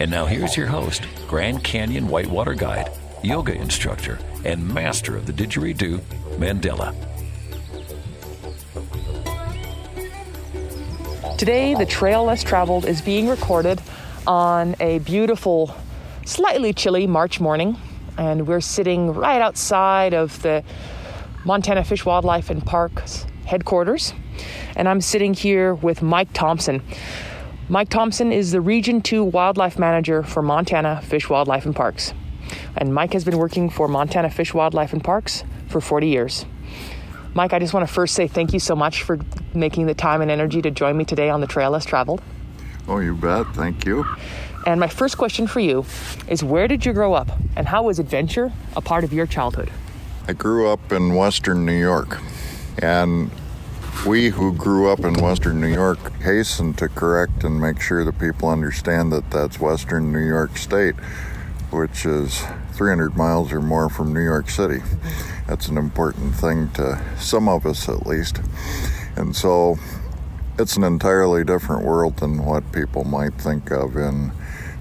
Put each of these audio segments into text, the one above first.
And now here's your host, Grand Canyon Whitewater Guide, yoga instructor, and master of the didgeridoo, Mandela. Today, the Trail Less Traveled is being recorded on a beautiful, slightly chilly March morning, and we're sitting right outside of the Montana Fish, Wildlife, and Parks headquarters. And I'm sitting here with Mike Thompson. Mike Thompson is the Region 2 Wildlife Manager for Montana Fish, Wildlife, and Parks. And Mike has been working for Montana Fish, Wildlife, and Parks for 40 years. Mike, I just want to first say thank you so much for making the time and energy to join me today on the Trail Less Traveled. Oh, you bet. Thank you. And my first question for you is where did you grow up and how was adventure a part of your childhood? I grew up in Western New York, and we who grew up in Western New York hasten to correct and make sure that people understand that that's Western New York State, which is 300 miles or more from New York City. That's an important thing to some of us, at least. And so it's an entirely different world than what people might think of in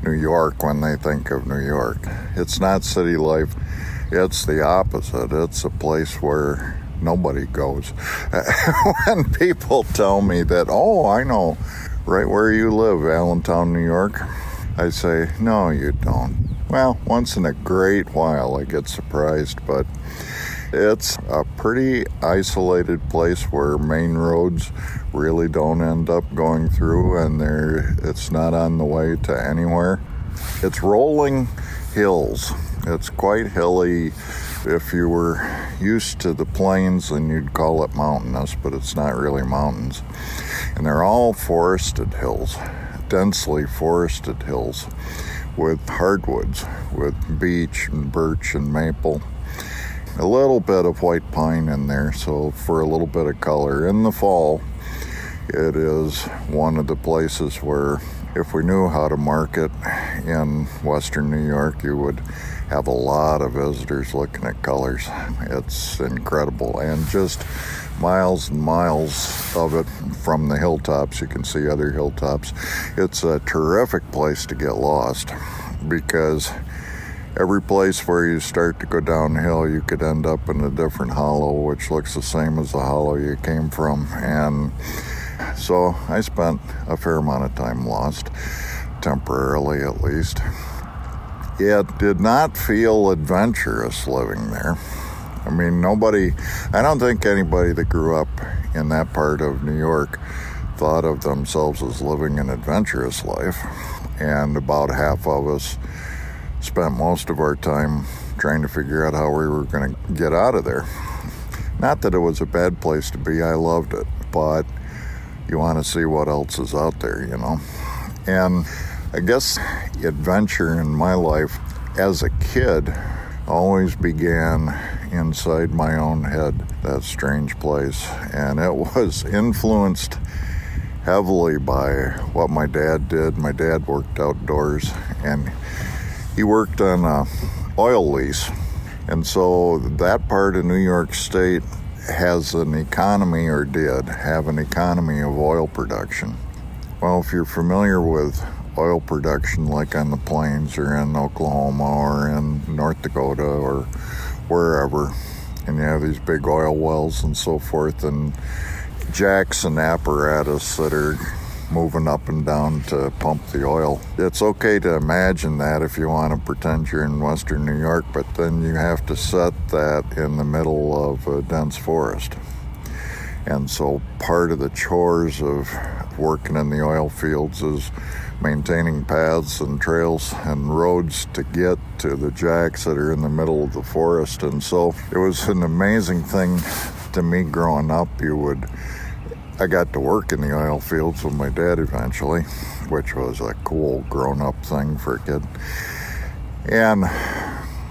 New York when they think of New York. It's not city life, it's the opposite. It's a place where nobody goes. when people tell me that, oh, I know right where you live, Allentown, New York, I say, no, you don't. Well, once in a great while I get surprised, but it's a pretty isolated place where main roads really don't end up going through and there it's not on the way to anywhere. It's rolling hills. It's quite hilly if you were used to the plains, then you'd call it mountainous, but it's not really mountains. And they're all forested hills, densely forested hills with hardwoods, with beech and birch and maple. A little bit of white pine in there, so for a little bit of color. In the fall, it is one of the places where if we knew how to market in western New York, you would have a lot of visitors looking at colors. It's incredible. And just miles and miles of it from the hilltops. You can see other hilltops. It's a terrific place to get lost because every place where you start to go downhill, you could end up in a different hollow, which looks the same as the hollow you came from. And so I spent a fair amount of time lost, temporarily at least. It did not feel adventurous living there. I mean, nobody, I don't think anybody that grew up in that part of New York thought of themselves as living an adventurous life. And about half of us spent most of our time trying to figure out how we were going to get out of there. Not that it was a bad place to be, I loved it, but you want to see what else is out there, you know? And I guess adventure in my life as a kid always began inside my own head, that strange place. And it was influenced heavily by what my dad did. My dad worked outdoors and he worked on a oil lease. And so that part of New York State has an economy, or did have an economy of oil production. Well, if you're familiar with oil production, like on the plains or in Oklahoma or in North Dakota or wherever, and you have these big oil wells and so forth, and jacks and apparatus that are moving up and down to pump the oil. It's okay to imagine that if you want to pretend you're in western New York, but then you have to set that in the middle of a dense forest. And so part of the chores of working in the oil fields is maintaining paths and trails and roads to get to the jacks that are in the middle of the forest. And so it was an amazing thing to me growing up. You would, I got to work in the oil fields with my dad eventually, which was a cool grown up thing for a kid. And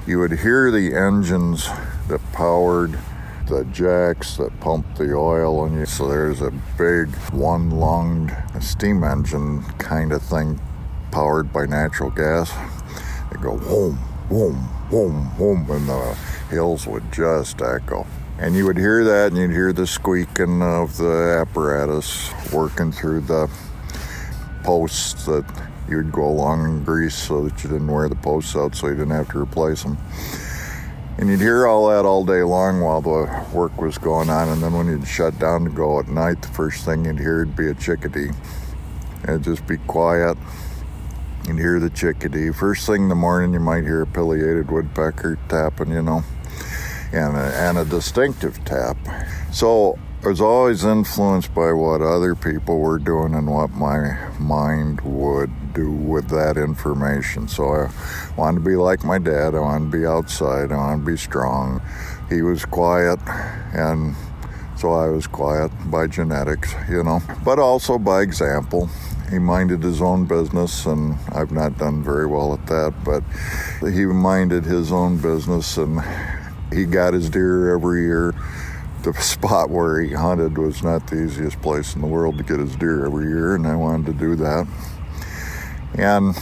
you would hear the engines that powered the jacks that pump the oil and you. So there's a big one lunged steam engine kind of thing powered by natural gas. They go boom boom boom boom and the hills would just echo. And you would hear that and you'd hear the squeaking of the apparatus working through the posts that you'd go along and grease so that you didn't wear the posts out so you didn't have to replace them and you'd hear all that all day long while the work was going on. And then when you'd shut down to go at night, the first thing you'd hear would be a chickadee. It'd just be quiet. You'd hear the chickadee. First thing in the morning, you might hear a pileated woodpecker tapping, you know, and a, and a distinctive tap. So I was always influenced by what other people were doing and what my mind would do with that information. So I wanted to be like my dad. I wanted to be outside. I wanted to be strong. He was quiet, and so I was quiet by genetics, you know, but also by example. He minded his own business, and I've not done very well at that, but he minded his own business, and he got his deer every year the spot where he hunted was not the easiest place in the world to get his deer every year, and I wanted to do that. And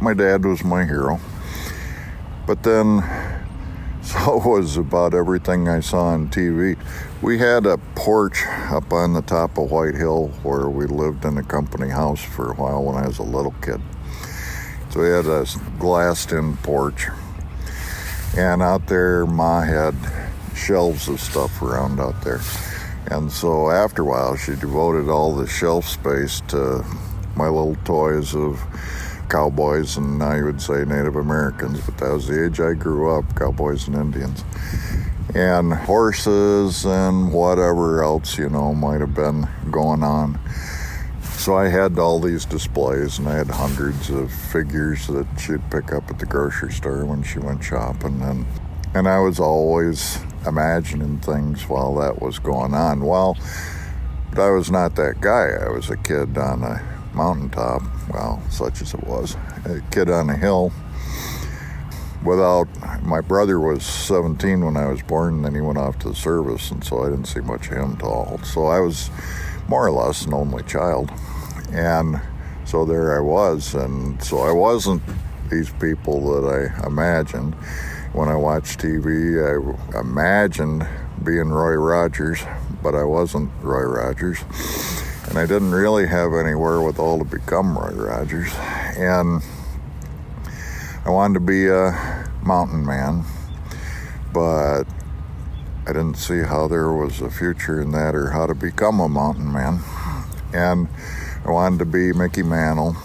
my dad was my hero. But then, so was about everything I saw on TV. We had a porch up on the top of White Hill where we lived in a company house for a while when I was a little kid. So we had a glassed in porch. And out there, Ma had shelves of stuff around out there. And so after a while, she devoted all the shelf space to my little toys of cowboys and you would say Native Americans, but that was the age I grew up, cowboys and Indians. And horses and whatever else, you know, might have been going on. So I had all these displays and I had hundreds of figures that she'd pick up at the grocery store when she went shopping and and I was always imagining things while that was going on. Well, but I was not that guy. I was a kid on a mountaintop, well, such as it was, a kid on a hill. Without my brother was 17 when I was born, and then he went off to the service, and so I didn't see much of him at all. So I was more or less an only child, and so there I was, and so I wasn't these people that I imagined when I watched TV. I imagined being Roy Rogers, but I wasn't Roy Rogers. And I didn't really have any wherewithal to become Roy Rogers. And I wanted to be a mountain man, but I didn't see how there was a future in that or how to become a mountain man. And I wanted to be Mickey Mantle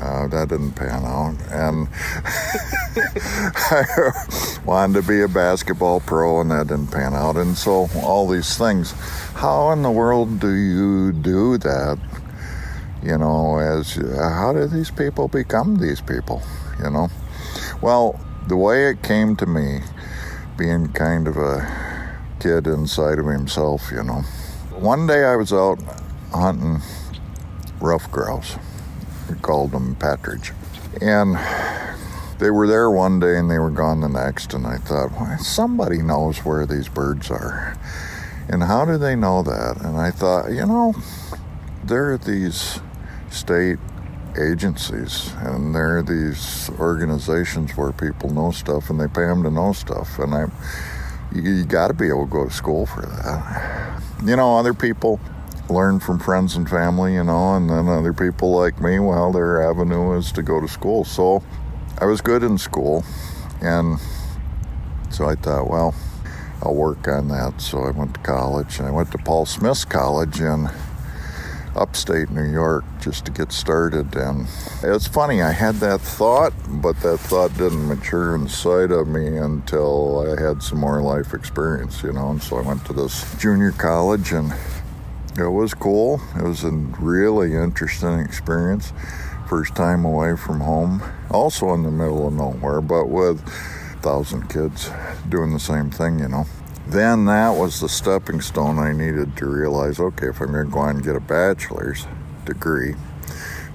uh, that didn't pan out. And I wanted to be a basketball pro, and that didn't pan out. And so, all these things. How in the world do you do that? You know, as how do these people become these people? You know? Well, the way it came to me, being kind of a kid inside of himself, you know. One day I was out hunting ruffed grouse we called them Partridge. And they were there one day and they were gone the next. And I thought, well, somebody knows where these birds are. And how do they know that? And I thought, you know, there are these state agencies and there are these organizations where people know stuff and they pay them to know stuff. And I, you, you got to be able to go to school for that. You know, other people learn from friends and family, you know, and then other people like me, well, their avenue is to go to school. So I was good in school, and so I thought, well, I'll work on that. So I went to college, and I went to Paul Smith's College in upstate New York just to get started. And it's funny, I had that thought, but that thought didn't mature inside of me until I had some more life experience, you know. And so I went to this junior college and it was cool. It was a really interesting experience. First time away from home, also in the middle of nowhere, but with a thousand kids doing the same thing, you know. Then that was the stepping stone I needed to realize okay, if I'm going to go on and get a bachelor's degree,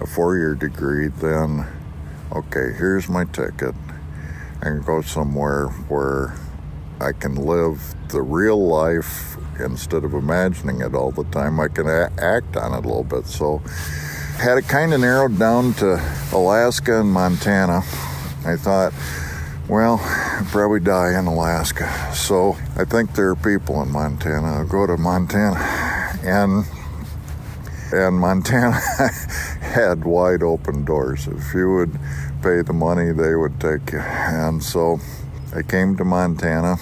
a four year degree, then okay, here's my ticket. and go somewhere where I can live the real life instead of imagining it all the time. I can a- act on it a little bit. So, had it kind of narrowed down to Alaska and Montana. I thought, well, I'd probably die in Alaska. So, I think there are people in Montana. I'll go to Montana. And and Montana had wide open doors. If you would pay the money, they would take you. And so I came to Montana.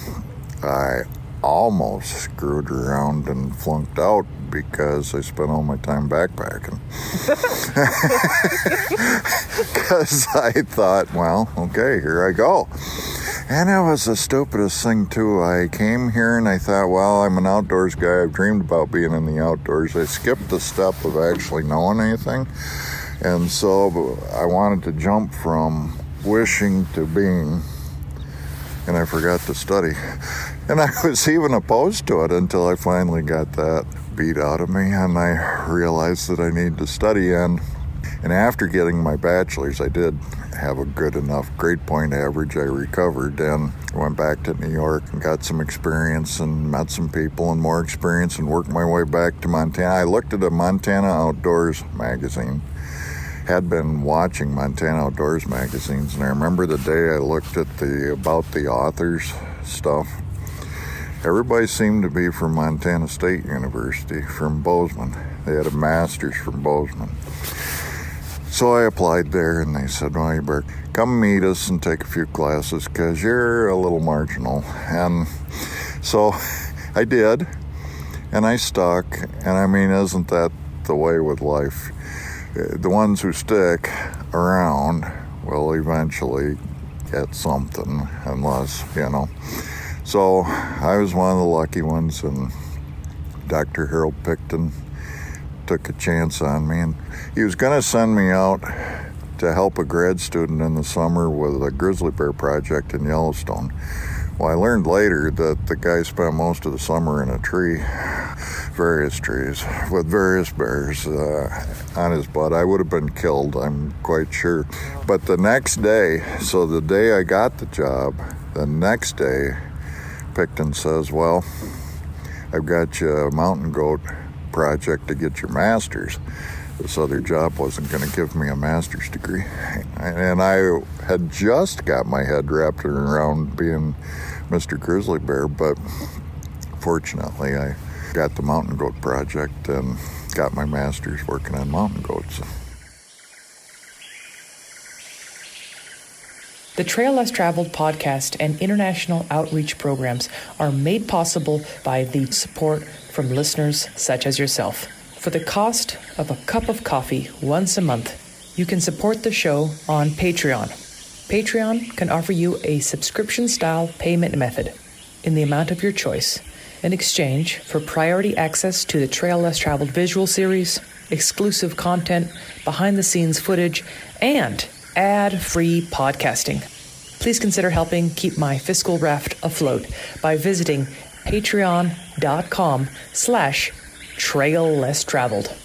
I almost screwed around and flunked out because I spent all my time backpacking. Because I thought, well, okay, here I go. And it was the stupidest thing, too. I came here and I thought, well, I'm an outdoors guy. I've dreamed about being in the outdoors. I skipped the step of actually knowing anything. And so I wanted to jump from wishing to being, and I forgot to study. And I was even opposed to it until I finally got that beat out of me and I realized that I need to study. And, and after getting my bachelor's, I did have a good enough grade point average. I recovered and went back to New York and got some experience and met some people and more experience and worked my way back to Montana. I looked at a Montana Outdoors magazine had been watching Montana Outdoors magazines, and I remember the day I looked at the about the authors stuff. Everybody seemed to be from Montana State University, from Bozeman. They had a master's from Bozeman. So I applied there, and they said, "Well, you better come meet us and take a few classes because you're a little marginal." And so I did, and I stuck. And I mean, isn't that the way with life? the ones who stick around will eventually get something, unless, you know. So I was one of the lucky ones, and Dr. Harold Picton took a chance on me, and he was going to send me out to help a grad student in the summer with a grizzly bear project in Yellowstone. Well, I learned later that the guy spent most of the summer in a tree, various trees, with various bears uh, on his butt. I would have been killed, I'm quite sure. But the next day, so the day I got the job, the next day, Picton says, Well, I've got you a mountain goat project to get your master's. This other job wasn't going to give me a master's degree. And I had just got my head wrapped around being Mr. Grizzly Bear, but fortunately, I got the mountain goat project and got my master's working on mountain goats. The Trail Less Traveled podcast and international outreach programs are made possible by the support from listeners such as yourself. For the cost of a cup of coffee once a month, you can support the show on Patreon. Patreon can offer you a subscription style payment method in the amount of your choice in exchange for priority access to the Trail Less Traveled visual series, exclusive content, behind the scenes footage, and ad free podcasting. Please consider helping keep my fiscal raft afloat by visiting patreon.com slash trail less traveled.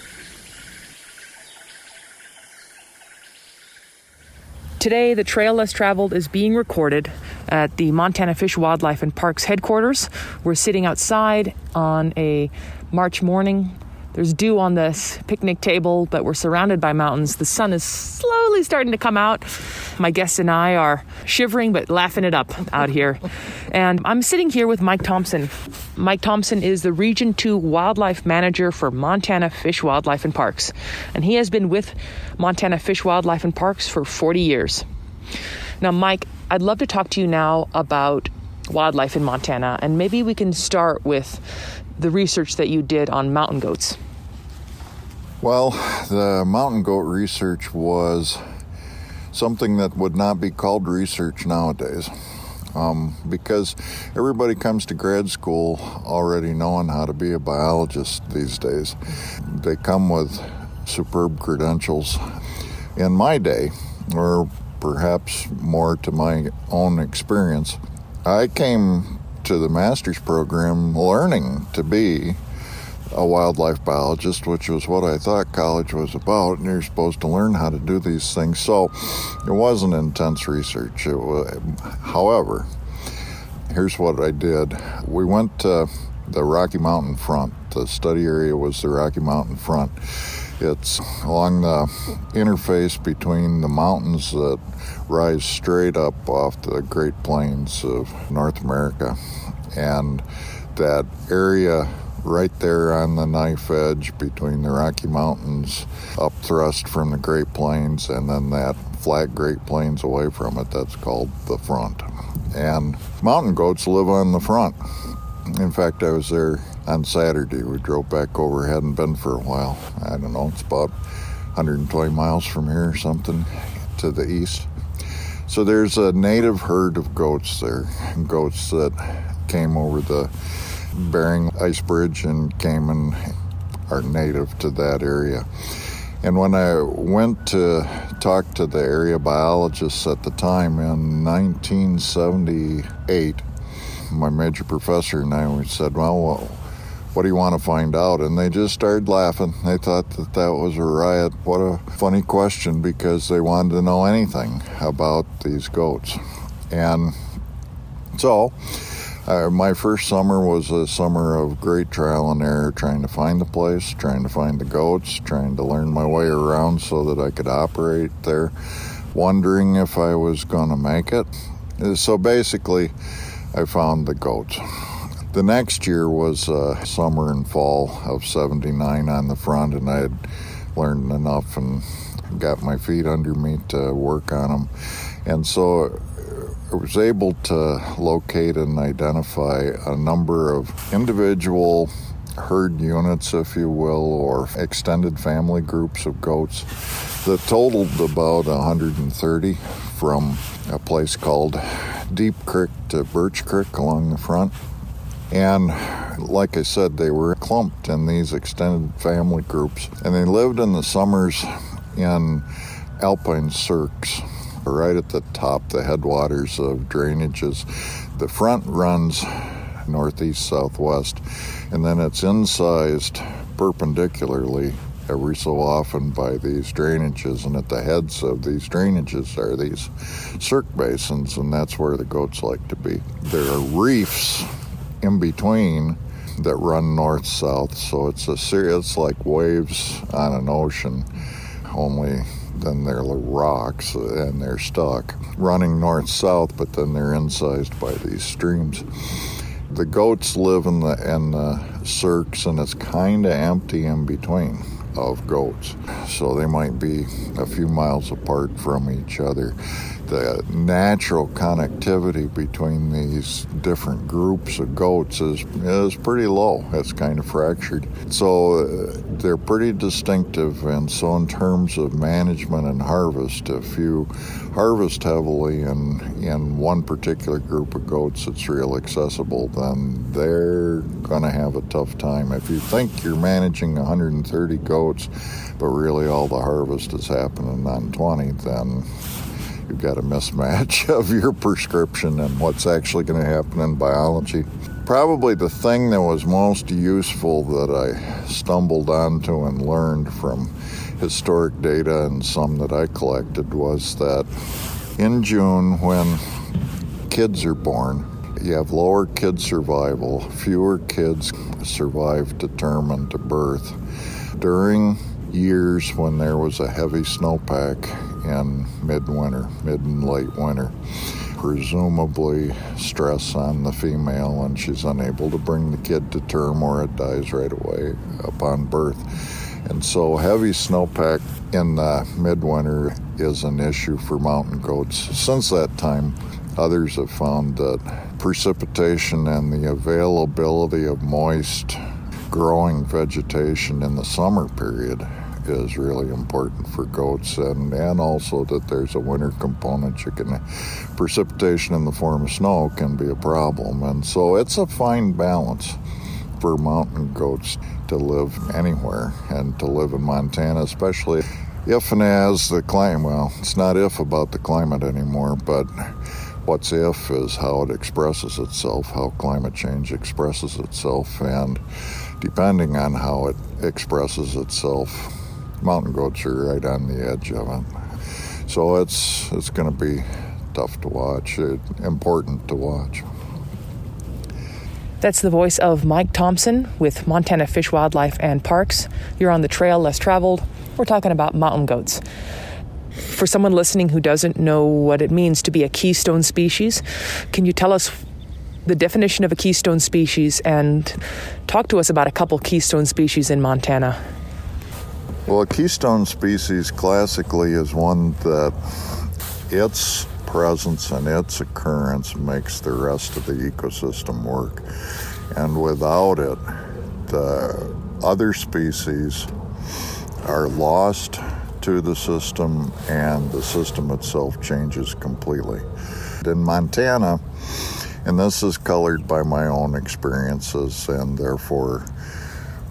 Today, the Trail Less Traveled is being recorded at the Montana Fish, Wildlife, and Parks headquarters. We're sitting outside on a March morning. There's dew on this picnic table, but we're surrounded by mountains. The sun is slowly starting to come out. My guests and I are shivering but laughing it up out here. And I'm sitting here with Mike Thompson. Mike Thompson is the Region 2 Wildlife Manager for Montana Fish, Wildlife, and Parks. And he has been with Montana Fish, Wildlife, and Parks for 40 years. Now, Mike, I'd love to talk to you now about wildlife in Montana, and maybe we can start with the research that you did on mountain goats. Well, the mountain goat research was something that would not be called research nowadays. Um, because everybody comes to grad school already knowing how to be a biologist these days. They come with superb credentials. In my day, or perhaps more to my own experience, I came to the master's program learning to be a wildlife biologist, which was what I thought college was about, and you're supposed to learn how to do these things. So it wasn't intense research. Was, however, here's what I did. We went to the Rocky Mountain front. The study area was the Rocky Mountain front. It's along the interface between the mountains that rise straight up off the Great Plains of North America. And that area right there on the knife edge between the Rocky Mountains, up thrust from the Great Plains, and then that flat Great Plains away from it. That's called the front. And mountain goats live on the front. In fact, I was there on Saturday. We drove back over, hadn't been for a while. I don't know, it's about 120 miles from here or something to the east. So there's a native herd of goats there, goats that came over the Bering Ice Bridge and came and are native to that area. And when I went to talk to the area biologists at the time in 1978, my major professor and I we said, well, well, what do you want to find out? And they just started laughing. They thought that that was a riot. What a funny question because they wanted to know anything about these goats. And so, uh, my first summer was a summer of great trial and error, trying to find the place, trying to find the goats, trying to learn my way around so that I could operate there, wondering if I was going to make it. Uh, so basically, I found the goats. The next year was uh, summer and fall of 79 on the front, and I had learned enough and got my feet under me to work on them. And so I was able to locate and identify a number of individual herd units, if you will, or extended family groups of goats that totaled about 130 from a place called Deep Creek to Birch Creek along the front. And like I said, they were clumped in these extended family groups, and they lived in the summers in alpine cirques right at the top, the headwaters of drainages. The front runs northeast southwest, and then it's incised perpendicularly every so often by these drainages, and at the heads of these drainages are these cirque basins, and that's where the goats like to be. There are reefs in between that run north south, so it's a it's like waves on an ocean, only then they're rocks and they're stuck. Running north south, but then they're incised by these streams. The goats live in the in the cirques, and it's kind of empty in between of goats, so they might be a few miles apart from each other the natural connectivity between these different groups of goats is is pretty low. It's kind of fractured. So uh, they're pretty distinctive. And so, in terms of management and harvest, if you harvest heavily in in one particular group of goats that's real accessible, then they're going to have a tough time. If you think you're managing 130 goats, but really all the harvest is happening on 20, then you've got a mismatch of your prescription and what's actually going to happen in biology. Probably the thing that was most useful that I stumbled onto and learned from historic data and some that I collected was that in June, when kids are born, you have lower kid survival, fewer kids survive to term and to birth. During years when there was a heavy snowpack in midwinter, mid and late winter. Presumably, stress on the female, and she's unable to bring the kid to term or it dies right away upon birth. And so, heavy snowpack in the midwinter is an issue for mountain goats. Since that time, others have found that precipitation and the availability of moist growing vegetation in the summer period is really important for goats, and, and also that there's a winter component. You can precipitation in the form of snow can be a problem, and so it's a fine balance for mountain goats to live anywhere and to live in Montana, especially if and as the climate. Well, it's not if about the climate anymore, but what's if is how it expresses itself, how climate change expresses itself, and depending on how it expresses itself. Mountain goats are right on the edge of it. So it's it's going to be tough to watch, it, important to watch. That's the voice of Mike Thompson with Montana Fish, Wildlife, and Parks. You're on the trail less traveled. We're talking about mountain goats. For someone listening who doesn't know what it means to be a keystone species, can you tell us the definition of a keystone species and talk to us about a couple keystone species in Montana? Well, a keystone species classically is one that its presence and its occurrence makes the rest of the ecosystem work. And without it, the other species are lost to the system and the system itself changes completely. In Montana, and this is colored by my own experiences and therefore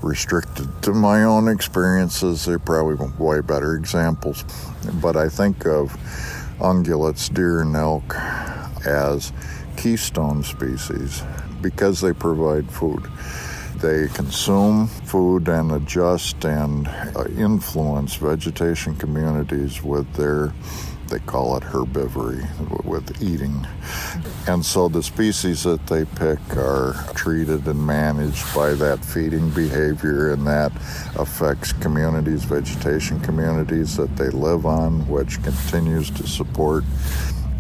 restricted to my own experiences. They're probably way better examples. But I think of ungulates, deer, and elk as keystone species because they provide food. They consume food and adjust and uh, influence vegetation communities with their they call it herbivory with eating. And so the species that they pick are treated and managed by that feeding behavior, and that affects communities, vegetation communities that they live on, which continues to support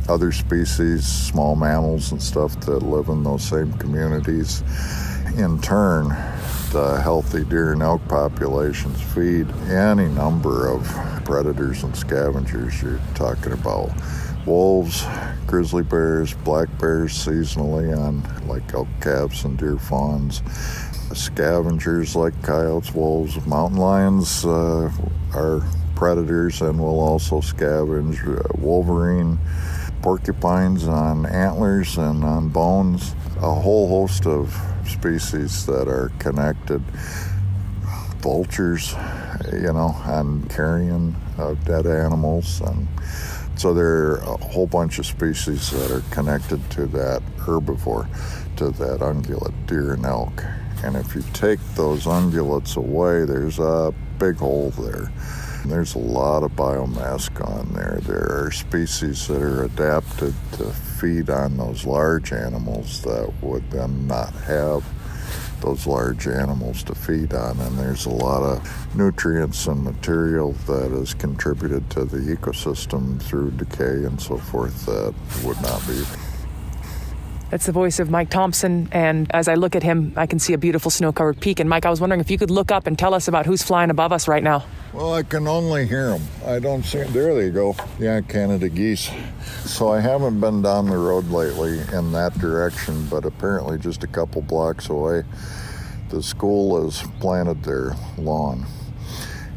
other species, small mammals and stuff that live in those same communities. In turn, the healthy deer and elk populations feed any number of predators and scavengers. You're talking about wolves, grizzly bears, black bears seasonally on like elk calves and deer fawns. Scavengers like coyotes, wolves, mountain lions uh, are predators and will also scavenge uh, wolverine, porcupines on antlers and on bones. A whole host of species that are connected. Vultures, you know, and carrion of dead animals. And so there are a whole bunch of species that are connected to that herbivore, to that ungulate, deer and elk. And if you take those ungulates away, there's a big hole there. There's a lot of biomass gone there. There are species that are adapted to feed on those large animals that would then not have those large animals to feed on. And there's a lot of nutrients and material that is contributed to the ecosystem through decay and so forth that would not be. That's the voice of Mike Thompson. And as I look at him, I can see a beautiful snow covered peak. And Mike, I was wondering if you could look up and tell us about who's flying above us right now. Well, I can only hear them. I don't see. There they go. Yeah, Canada geese. So I haven't been down the road lately in that direction, but apparently just a couple blocks away, the school has planted their lawn.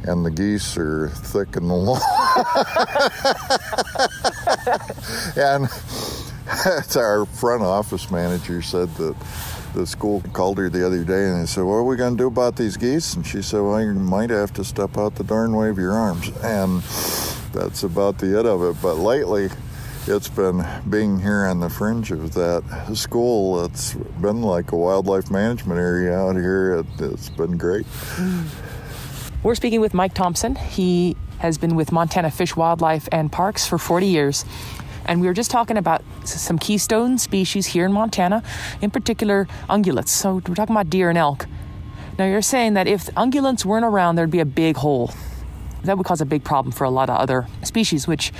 And the geese are thick in the lawn. and our front office manager said that the school called her the other day and they said, What are we going to do about these geese? And she said, Well, you might have to step out the darn way of your arms. And that's about the end of it. But lately, it's been being here on the fringe of that school. It's been like a wildlife management area out here. It, has been great. Hmm. We're speaking with Mike Thompson. He has been with Montana Fish, Wildlife, and Parks for 40 years. And we were just talking about some keystone species here in Montana, in particular ungulates. So we're talking about deer and elk. Now you're saying that if ungulates weren't around, there'd be a big hole. That would cause a big problem for a lot of other species, which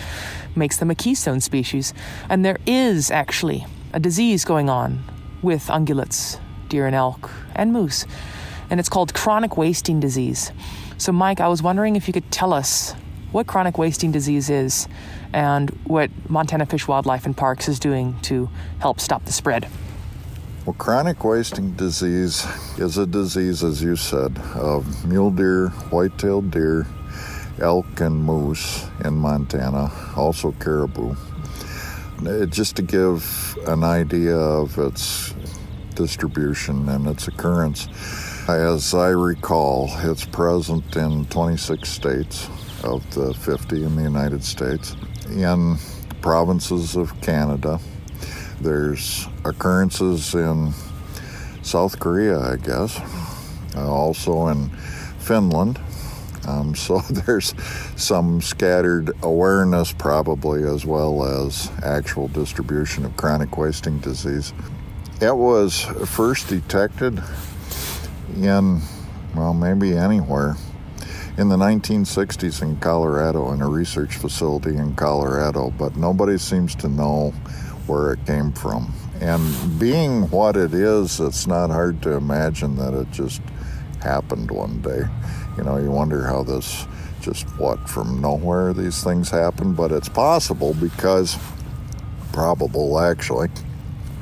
makes them a keystone species. And there is actually a disease going on with ungulates, deer and elk, and moose. And it's called chronic wasting disease. So, Mike, I was wondering if you could tell us what chronic wasting disease is and what Montana Fish, Wildlife, and Parks is doing to help stop the spread. Well, chronic wasting disease is a disease, as you said, of mule deer, white-tailed deer, elk, and moose in Montana, also caribou. Just to give an idea of its distribution and its occurrence, as I recall, it's present in 26 states of the 50 in the United States in provinces of Canada. There's occurrences in South Korea, I guess, uh, also in Finland. Um, so there's some scattered awareness, probably, as well as actual distribution of chronic wasting disease. It was first detected in, well, maybe anywhere. In the 1960s in Colorado, in a research facility in Colorado, but nobody seems to know where it came from. And being what it is, it's not hard to imagine that it just happened one day. You know, you wonder how this just what from nowhere these things happen, but it's possible because probable actually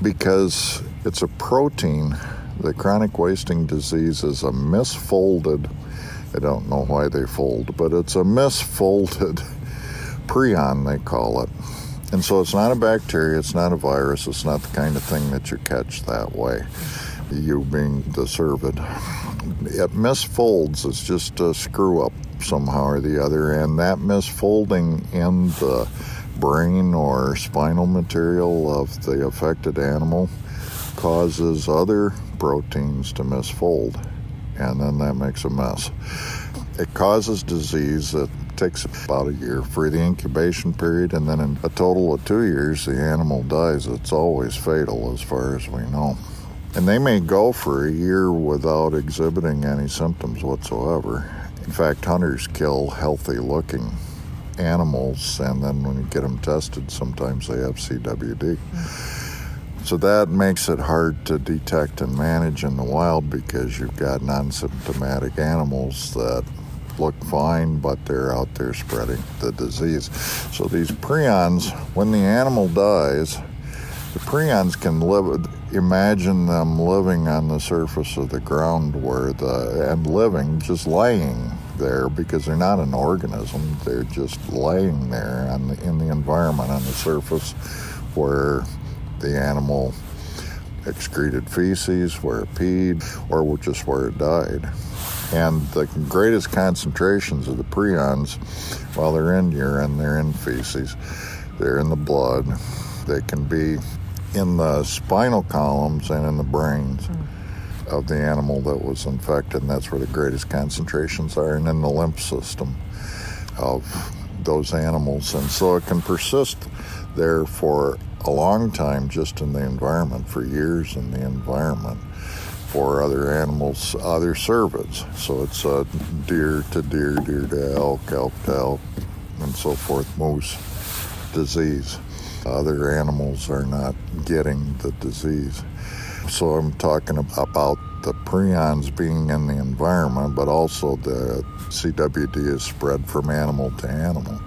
because it's a protein. The chronic wasting disease is a misfolded, I don't know why they fold, but it's a misfolded prion, they call it. And so it's not a bacteria, it's not a virus, it's not the kind of thing that you catch that way, you being the cervid. It misfolds, it's just a screw up somehow or the other, and that misfolding in the brain or spinal material of the affected animal causes other proteins to misfold, and then that makes a mess. It causes disease that takes about a year for the incubation period, and then in a total of two years, the animal dies. It's always fatal, as far as we know. And they may go for a year without exhibiting any symptoms whatsoever. In fact, hunters kill healthy looking animals, and then when you get them tested, sometimes they have CWD. So that makes it hard to detect and manage in the wild because you've got non symptomatic animals that look fine, but they're out there spreading the disease. So these prions, when the animal dies, the prions can live. Imagine them living on the surface of the ground where the and living, just laying there because they're not an organism. They're just laying there the, in the environment on the surface where the animal excreted feces, where it peed, or just where it died. And the greatest concentrations of the prions, while they're in urine, they're in feces, they're in the blood, they can be in the spinal columns and in the brains mm. of the animal that was infected, and that's where the greatest concentrations are, and in the lymph system of those animals. And so it can persist there for a long time just in the environment, for years in the environment for other animals, other cervids. So it's uh, deer to deer, deer to elk, elk to elk, and so forth, moose disease. Other animals are not getting the disease. So I'm talking about the prions being in the environment, but also the CWD is spread from animal to animal,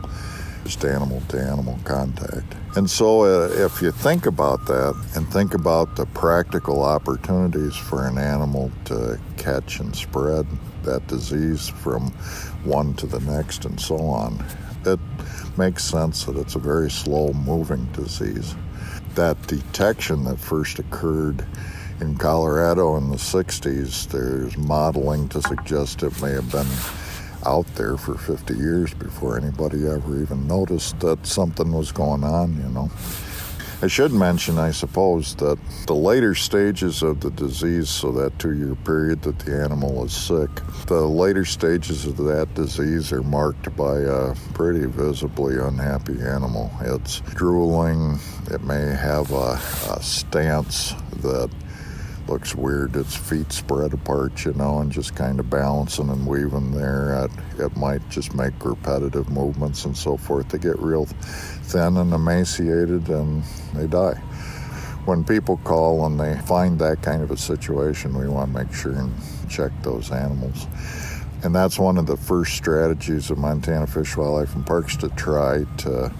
just animal to animal contact. And so, uh, if you think about that and think about the practical opportunities for an animal to catch and spread that disease from one to the next and so on, it makes sense that it's a very slow moving disease. That detection that first occurred in Colorado in the 60s, there's modeling to suggest it may have been out there for 50 years before anybody ever even noticed that something was going on, you know. I should mention, I suppose, that the later stages of the disease, so that two year period that the animal is sick, the later stages of that disease are marked by a pretty visibly unhappy animal. It's drooling, it may have a, a stance that looks weird. Its feet spread apart, you know, and just kind of balancing and weaving there. It it might just make repetitive movements and so forth. They get real thin and emaciated and they die. When people call and they find that kind of a situation, we want to make sure and check those animals. And that's one of the first strategies of Montana Fish, Wildlife, and Parks to try to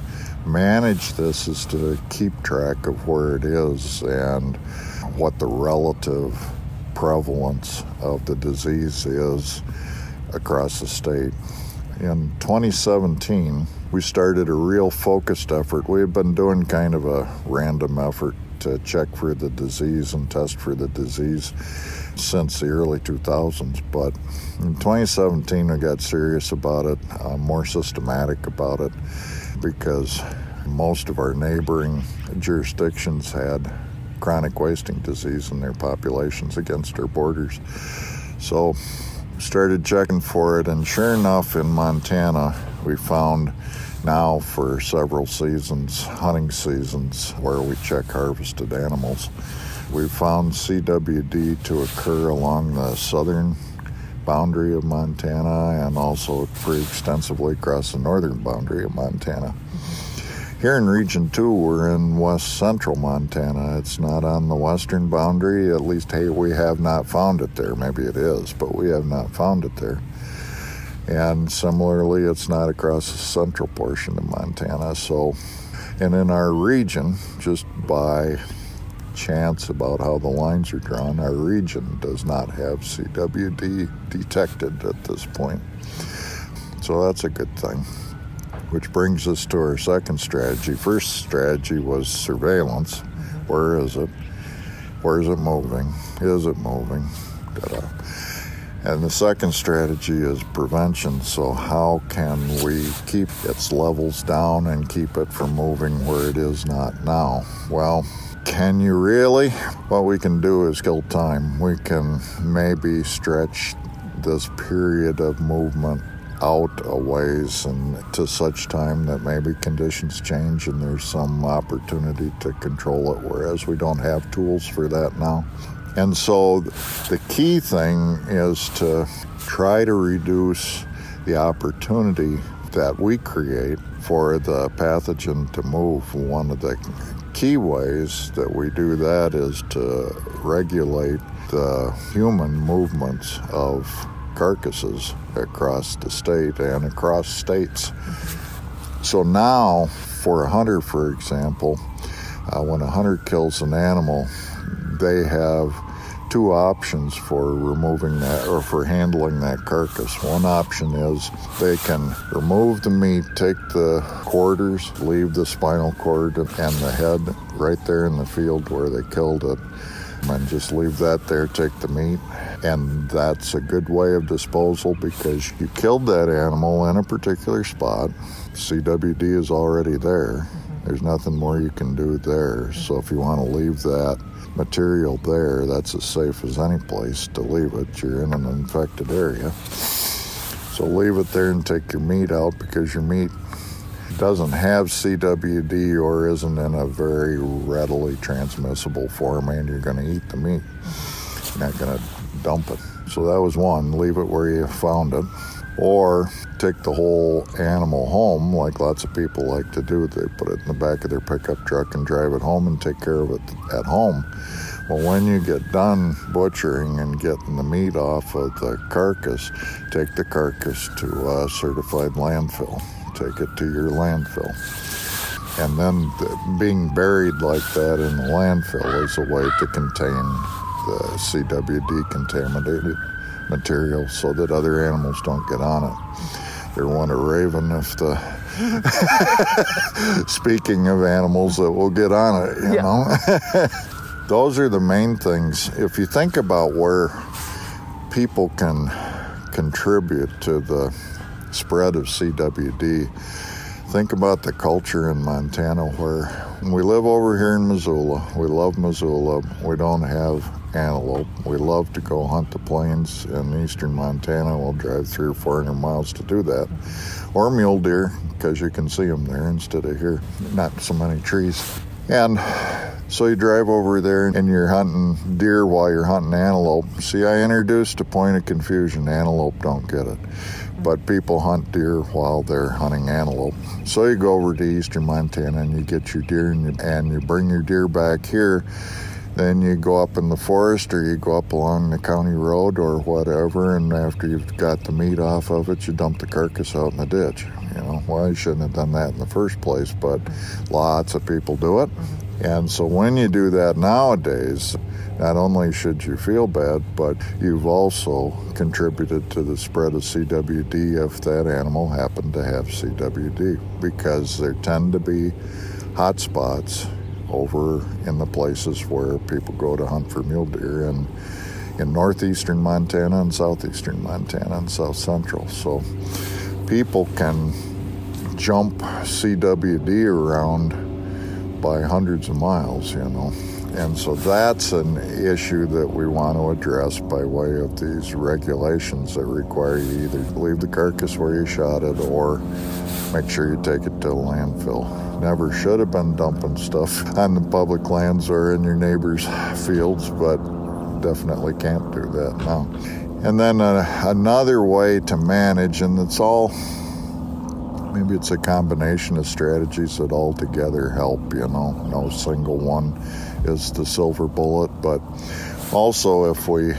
manage this is to keep track of where it is and what the relative prevalence of the disease is across the state. In 2017, we started a real focused effort. We had been doing kind of a random effort to check for the disease and test for the disease since the early 2000s. But in 2017, we got serious about it, uh, more systematic about it, because most of our neighboring jurisdictions had chronic wasting disease in their populations against our borders. So started checking for it, and sure enough, in Montana, we found now for several seasons, hunting seasons, where we check harvested animals. We found CWD to occur along the southern boundary of Montana and also pretty extensively across the northern boundary of Montana. Here in Region 2, we're in west central Montana. It's not on the western boundary. At least, hey, we have not found it there. Maybe it is, but we have not found it there. And similarly, it's not across the central portion of Montana. So, and in our region, just by chance about how the lines are drawn, our region does not have CWD detected at this point. So that's a good thing which brings us to our second strategy. First strategy was surveillance. Where is it? Where is it moving? Is it moving? Da-da. And the second strategy is prevention. So, how can we keep its levels down and keep it from moving where it is not now? Well, can you really? What we can do is kill time. We can maybe stretch this period of movement out a ways and to such time that maybe conditions change and there's some opportunity to control it, whereas we don't have tools for that now. And so the key thing is to try to reduce the opportunity that we create for the pathogen to move. One of the key ways that we do that is to regulate the human movements of carcasses across the state and across states. So now, for a hunter, for example, uh, when a hunter kills an animal, they have two options for removing that or for handling that carcass. One option is they can remove the meat, take the quarters, leave the spinal cord and the head right there in the field where they killed it, and just leave that there, take the meat, and that's a good way of disposal because you killed that animal in a particular spot. CWD is already there. Mm-hmm. There's nothing more you can do there. So if you want to leave that material there, that's as safe as any place to leave it. You're in an infected area. So leave it there and take your meat out because your meat doesn't have CWD or isn't in a very readily transmissible form and you're going to eat the meat. You're not going to dump it. So that was one, leave it where you found it. Or take the whole animal home, like lots of people like to do. They put it in the back of their pickup truck and drive it home and take care of it at home. Well, when you get done butchering and getting the meat off of the carcass, take the carcass to a certified landfill. Take it to your landfill. And then the, being buried like that in the landfill is a way to contain the CWD contaminated material so that other animals don't get on it. There want a raven if the speaking of animals that will get on it, you yeah. know. Those are the main things. If you think about where people can contribute to the spread of CWD, think about the culture in Montana where we live over here in Missoula. We love Missoula. We don't have antelope. We love to go hunt the plains in eastern Montana. We'll drive three or four hundred miles to do that. Or mule deer, because you can see them there instead of here. Not so many trees. And so you drive over there and you're hunting deer while you're hunting antelope. See, I introduced a point of confusion. Antelope don't get it. But people hunt deer while they're hunting antelope. So you go over to eastern Montana and you get your deer and you, and you bring your deer back here then you go up in the forest or you go up along the county road or whatever, and after you've got the meat off of it, you dump the carcass out in the ditch. You know, well, you shouldn't have done that in the first place, but lots of people do it. Mm-hmm. And so when you do that nowadays, not only should you feel bad, but you've also contributed to the spread of CWD if that animal happened to have CWD, because there tend to be hot spots over in the places where people go to hunt for mule deer and in northeastern Montana and southeastern Montana and south central. So people can jump CWD around by hundreds of miles, you know. And so that's an issue that we want to address by way of these regulations that require you either leave the carcass where you shot it or make sure you take it to a landfill. Never should have been dumping stuff on the public lands or in your neighbor's fields, but definitely can't do that now. And then uh, another way to manage, and it's all maybe it's a combination of strategies that all together help, you know, no single one is the silver bullet, but also if we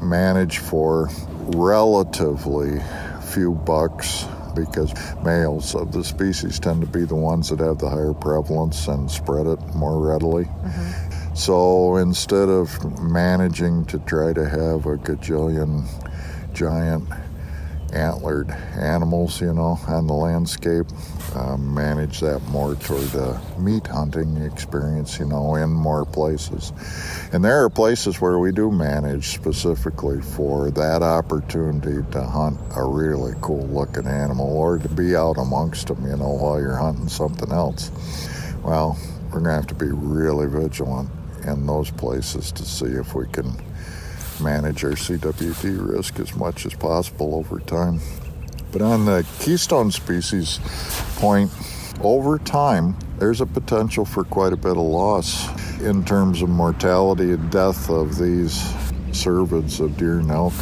manage for relatively few bucks because males of the species tend to be the ones that have the higher prevalence and spread it more readily. Mm-hmm. So instead of managing to try to have a gajillion giant antlered animals, you know, on the landscape. Um, manage that more toward a meat hunting experience, you know, in more places. And there are places where we do manage specifically for that opportunity to hunt a really cool looking animal or to be out amongst them, you know, while you're hunting something else. Well, we're going to have to be really vigilant in those places to see if we can manage our CWD risk as much as possible over time. But on the keystone species point, over time, there's a potential for quite a bit of loss in terms of mortality and death of these cervids of deer and elk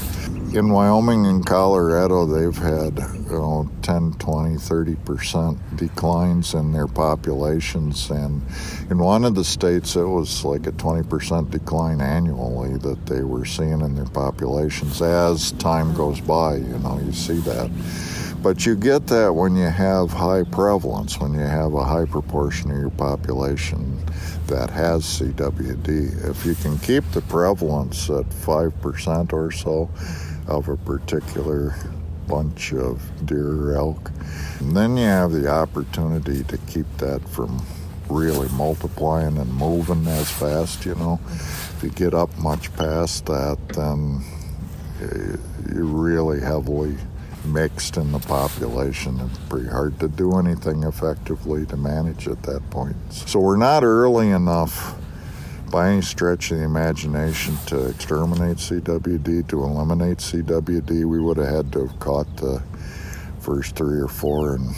in Wyoming and Colorado, they've had you know, 10, 20, 30% declines in their populations. And in one of the states, it was like a 20% decline annually that they were seeing in their populations as time goes by. You know, you see that. But you get that when you have high prevalence, when you have a high proportion of your population that has CWD. If you can keep the prevalence at 5% or so, of a particular bunch of deer or elk. And then you have the opportunity to keep that from really multiplying and moving as fast, you know. If you get up much past that, then eh, you're really heavily mixed in the population. It's pretty hard to do anything effectively to manage at that point. So we're not early enough by any stretch of the imagination to exterminate CWD, to eliminate CWD, we would have had to have caught the first three or four and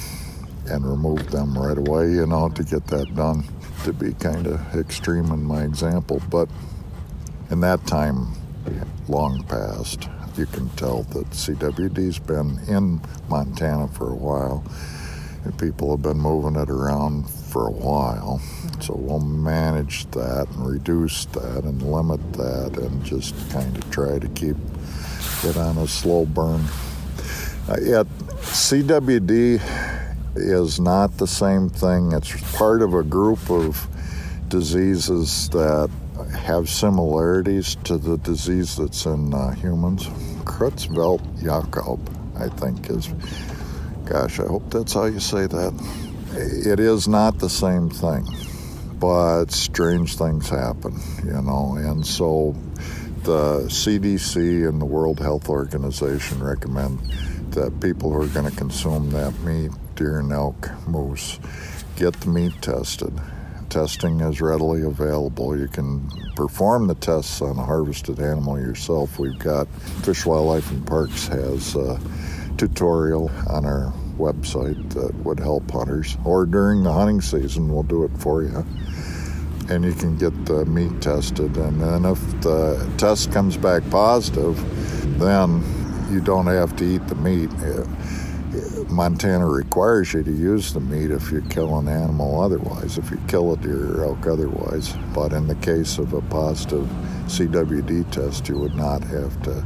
and removed them right away, you know, to get that done. To be kind of extreme in my example, but in that time, long past, you can tell that CWD's been in Montana for a while and people have been moving it around for a while. So we'll manage that and reduce that and limit that and just kind of try to keep it on a slow burn. Uh, yet, CWD is not the same thing. It's part of a group of diseases that have similarities to the disease that's in uh, humans. Creutzfeldt-Jakob, I think, is Gosh, I hope that's how you say that. It is not the same thing, but strange things happen, you know, and so the CDC and the World Health Organization recommend that people who are going to consume that meat, deer and elk, moose, get the meat tested. Testing is readily available. You can perform the tests on a harvested animal yourself. We've got Fish, Wildlife, and Parks has a tutorial on our website that would help hunters. Or during the hunting season, we'll do it for you. And you can get the meat tested. And then if the test comes back positive, then you don't have to eat the meat. Uh, Montana requires you to use the meat if you kill an animal otherwise, if you kill a deer or elk otherwise. But in the case of a positive CWD test, you would not have to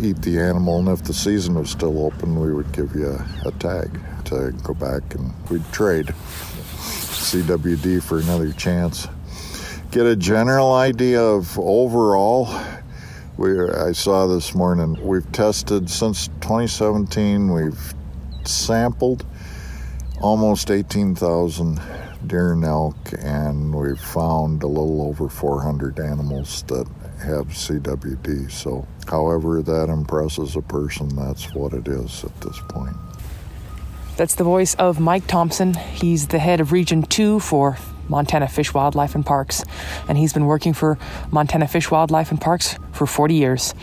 eat the animal, and if the season was still open, we would give you a, a tag to go back and we'd trade CWD for another chance. Get a general idea of overall. We, I saw this morning, we've tested since 2017, we've sampled almost 18,000 deer and elk, and we've found a little over 400 animals that have CWD. So, however that impresses a person, that's what it is at this point. That's the voice of Mike Thompson. He's the head of Region 2 for Montana Fish, Wildlife, and Parks, and he's been working for Montana Fish, Wildlife, and Parks for 40 years.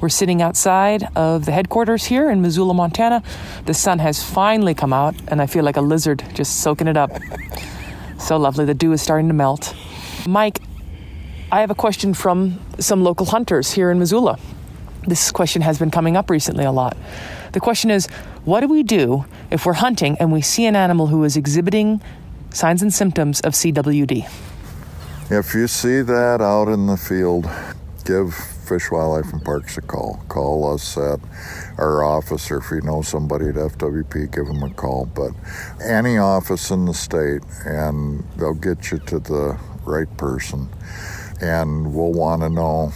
We're sitting outside of the headquarters here in Missoula, Montana. The sun has finally come out, and I feel like a lizard just soaking it up. So lovely. The dew is starting to melt. Mike, I have a question from some local hunters here in Missoula. This question has been coming up recently a lot. The question is what do we do if we're hunting and we see an animal who is exhibiting signs and symptoms of CWD? If you see that out in the field, give Fish, Wildlife, and Parks a call. Call us at our office, or if you know somebody at FWP, give them a call. But any office in the state, and they'll get you to the right person. And we'll want to know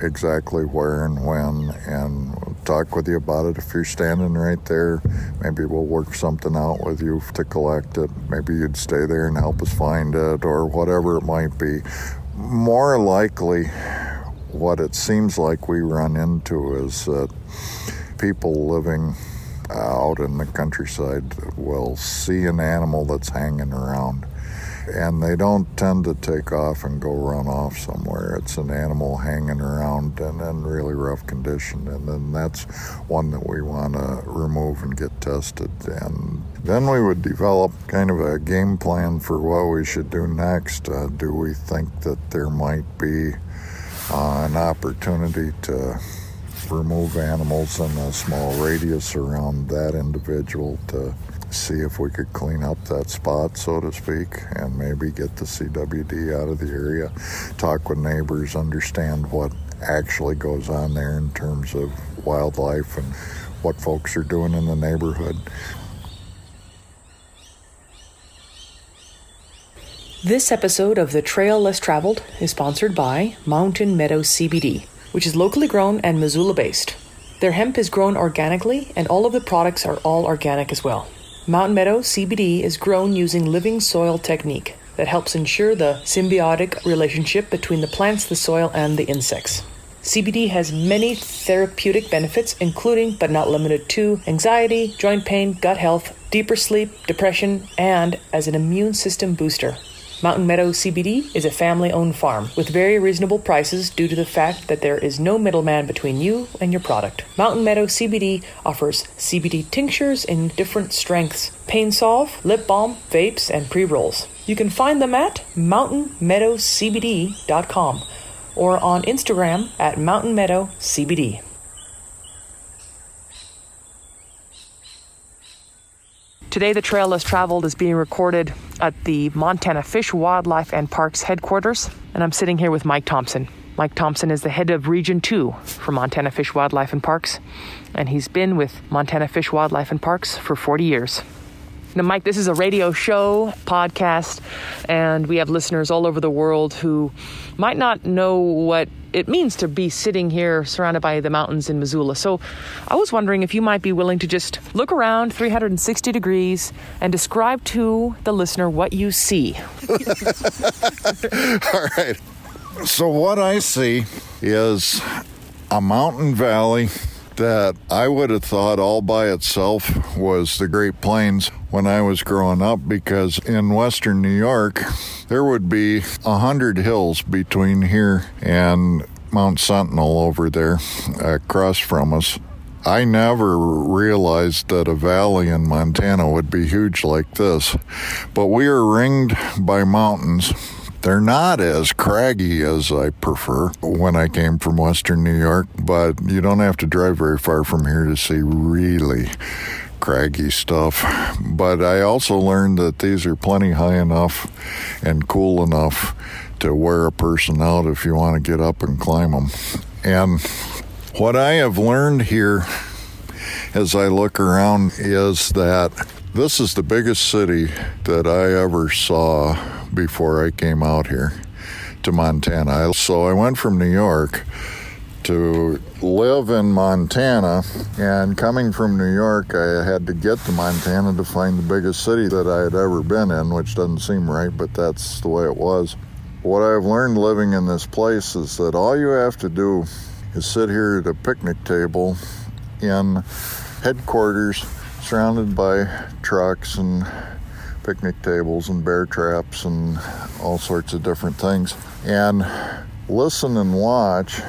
exactly where and when and we'll talk with you about it. If you're standing right there maybe we'll work something out with you to collect it. Maybe you'd stay there and help us find it or whatever it might be. More likely what it seems like we run into is that people living out in the countryside will see an animal that's hanging around and they don't tend to take off and go run off somewhere. It's an animal hanging around and in really rough condition, and then that's one that we want to remove and get tested. And then we would develop kind of a game plan for what we should do next. Uh, do we think that there might be uh, an opportunity to remove animals in a small radius around that individual to see if we could clean up that spot, so to speak, and maybe get the CWD out of the area. Talk with neighbors, understand what actually goes on there in terms of wildlife and what folks are doing in the neighborhood. This episode of The Trail Less Traveled is sponsored by Mountain Meadow CBD, which is locally grown and Missoula based. Their hemp is grown organically, and all of the products are all organic as well. Mountain Meadow CBD is grown using living soil technique that helps ensure the symbiotic relationship between the plants, the soil, and the insects. CBD has many therapeutic benefits, including but not limited to anxiety, joint pain, gut health, deeper sleep, depression, and as an immune system booster. Mountain Meadow CBD is a family owned farm with very reasonable prices due to the fact that there is no middleman between you and your product. Mountain Meadow CBD offers CBD tinctures in different strengths, pain solve, lip balm, vapes, and pre rolls. You can find them at mountainmeadowcbd.com or on Instagram at Mountain Meadow CBD. Today, the Trail Less Traveled is being recorded at the Montana Fish, Wildlife, and Parks headquarters, and I'm sitting here with Mike Thompson. Mike Thompson is the head of Region 2 for Montana Fish, Wildlife, and Parks, and he's been with Montana Fish, Wildlife, and Parks for 40 years. Now, Mike, this is a radio show, podcast, and we have listeners all over the world who might not know what it means to be sitting here surrounded by the mountains in Missoula. So I was wondering if you might be willing to just look around 360 degrees and describe to the listener what you see. All right. So, what I see is a mountain valley that I would have thought all by itself was the Great Plains when I was growing up because in western New York there would be a hundred hills between here and Mount Sentinel over there across from us. I never realized that a valley in Montana would be huge like this, but we are ringed by mountains they're not as craggy as I prefer when I came from Western New York, but you don't have to drive very far from here to see really craggy stuff. But I also learned that these are plenty high enough and cool enough to wear a person out if you want to get up and climb them. And what I have learned here as I look around is that this is the biggest city that I ever saw before I came out here to Montana. So I went from New York to live in Montana, and coming from New York, I had to get to Montana to find the biggest city that I had ever been in, which doesn't seem right, but that's the way it was. What I've learned living in this place is that all you have to do is sit here at a picnic table in headquarters surrounded by trucks and picnic tables and bear traps and all sorts of different things. And listen and watch,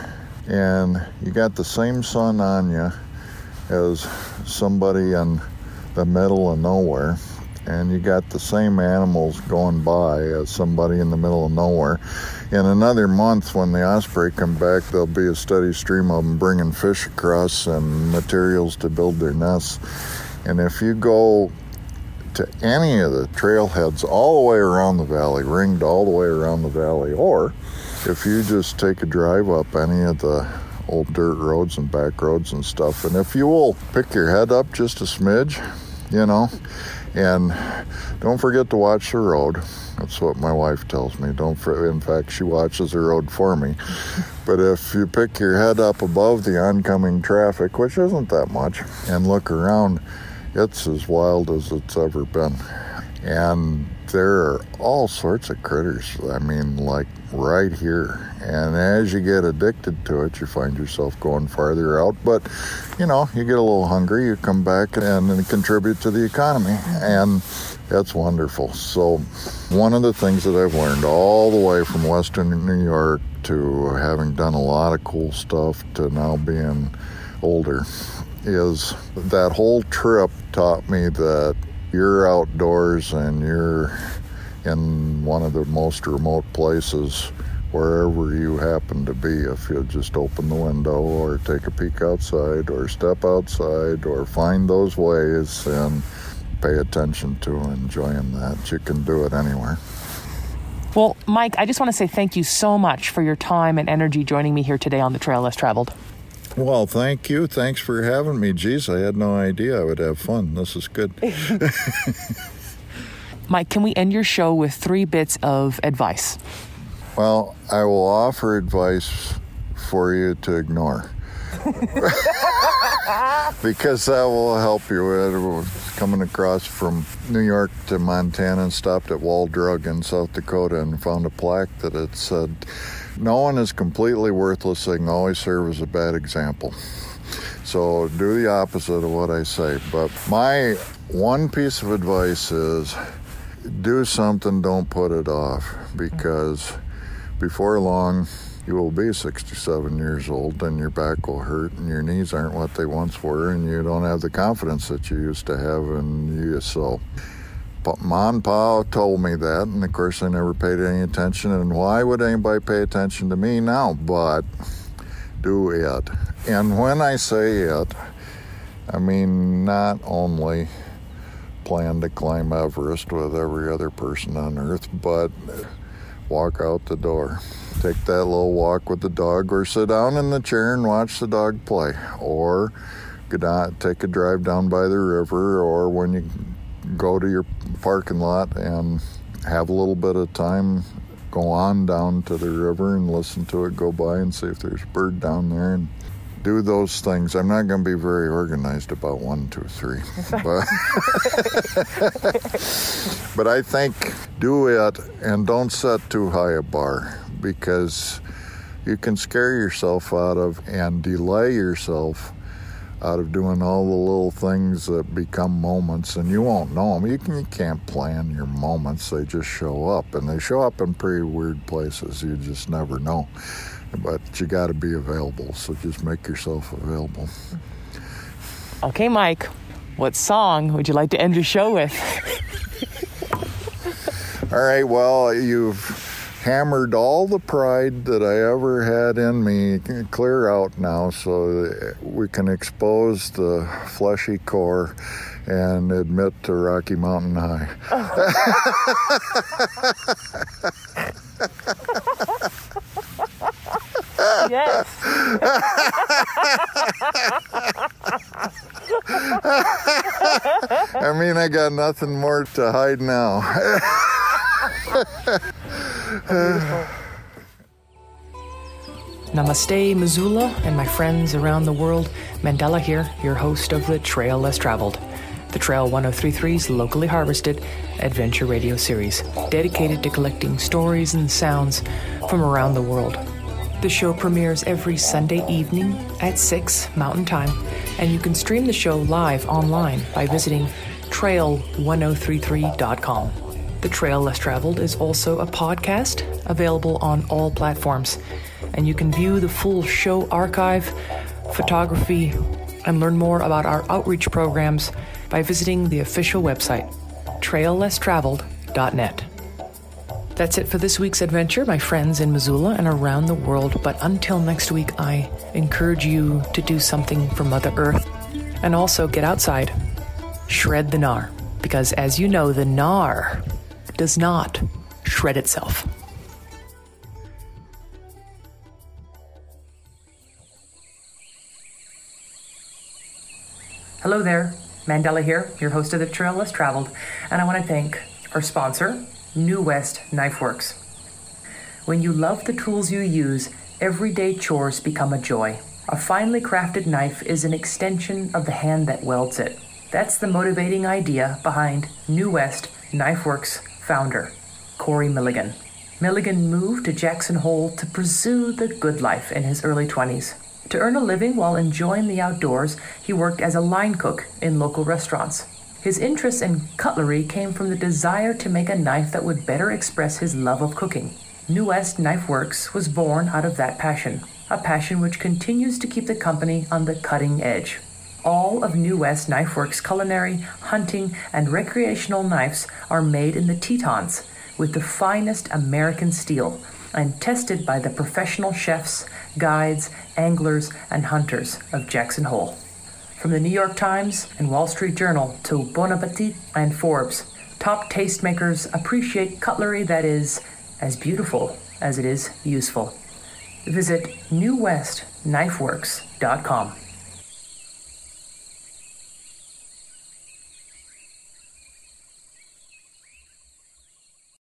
and you got the same sun on you as somebody in the middle of nowhere and you got the same animals going by as somebody in the middle of nowhere. In another month, when the osprey come back, there'll be a steady stream of them bringing fish across and materials to build their nests. And if you go to any of the trailheads all the way around the valley, ringed all the way around the valley, or if you just take a drive up any of the old dirt roads and back roads and stuff, and if you will pick your head up just a smidge, you know, and don't forget to watch the road. That's what my wife tells me. Don't in fact she watches the road for me. But if you pick your head up above the oncoming traffic, which isn't that much, and look around, it's as wild as it's ever been. And there are all sorts of critters. I mean, like right here. And as you get addicted to it, you find yourself going farther out. But, you know, you get a little hungry, you come back and, and contribute to the economy. And that's wonderful. So, one of the things that I've learned all the way from Western New York to having done a lot of cool stuff to now being older is that whole trip taught me that you're outdoors and you're in one of the most remote places wherever you happen to be. If you just open the window or take a peek outside or step outside or find those ways and pay attention to enjoying that you can do it anywhere. Well mike i just want to say thank you so much for your time and energy joining me here today on the trail less traveled well, thank you. Thanks for having me. Geez, I had no idea I would have fun. This is good. Mike, can we end your show with three bits of advice? Well, I will offer advice for you to ignore. because that will help you. Coming across from New York to Montana and stopped at Wall Drug in South Dakota and found a plaque that it said, No one is completely worthless. They can always serve as a bad example. So do the opposite of what I say. But my one piece of advice is do something, don't put it off because before long you will be 67 years old and your back will hurt and your knees aren't what they once were and you don't have the confidence that you used to have and you so and pa told me that and of course i never paid any attention and why would anybody pay attention to me now but do it and when i say it i mean not only plan to climb everest with every other person on earth but walk out the door. Take that little walk with the dog, or sit down in the chair and watch the dog play, or go down, take a drive down by the river, or when you go to your parking lot and have a little bit of time, go on down to the river and listen to it go by and see if there's a bird down there and do those things. I'm not going to be very organized about one, two, three, but but I think do it and don't set too high a bar because you can scare yourself out of and delay yourself out of doing all the little things that become moments and you won't know them. You, can, you can't plan your moments, they just show up and they show up in pretty weird places. You just never know but you got to be available. So just make yourself available. Okay, Mike, what song would you like to end your show with? all right, well, you've hammered all the pride that I ever had in me clear out now so we can expose the fleshy core and admit to Rocky Mountain High. yes. I mean, I got nothing more to hide now. Namaste, Missoula, and my friends around the world. Mandela here, your host of the Trail Less Traveled. The Trail 1033's locally harvested adventure radio series, dedicated to collecting stories and sounds from around the world. The show premieres every Sunday evening at 6 Mountain Time, and you can stream the show live online by visiting trail1033.com. The Trail Less Traveled is also a podcast available on all platforms, and you can view the full show archive, photography, and learn more about our outreach programs by visiting the official website, traillesstraveled.net. That's it for this week's adventure, my friends in Missoula and around the world. But until next week, I encourage you to do something for Mother Earth and also get outside. Shred the gnar, because as you know, the gnar does not shred itself. Hello there, Mandela here, your host of the Trail Less Traveled, and I want to thank our sponsor, New West Knife Works. When you love the tools you use, everyday chores become a joy. A finely crafted knife is an extension of the hand that welds it. That's the motivating idea behind New West Knife Works founder, Corey Milligan. Milligan moved to Jackson Hole to pursue the good life in his early 20s. To earn a living while enjoying the outdoors, he worked as a line cook in local restaurants. His interest in cutlery came from the desire to make a knife that would better express his love of cooking. New West Knife Works was born out of that passion, a passion which continues to keep the company on the cutting edge. All of New West Knife Works culinary, hunting, and recreational knives are made in the Tetons with the finest American steel and tested by the professional chefs, guides, anglers, and hunters of Jackson Hole. From the New York Times and Wall Street Journal to Bon Appetit and Forbes, top tastemakers appreciate cutlery that is as beautiful as it is useful. Visit newwestknifeworks.com.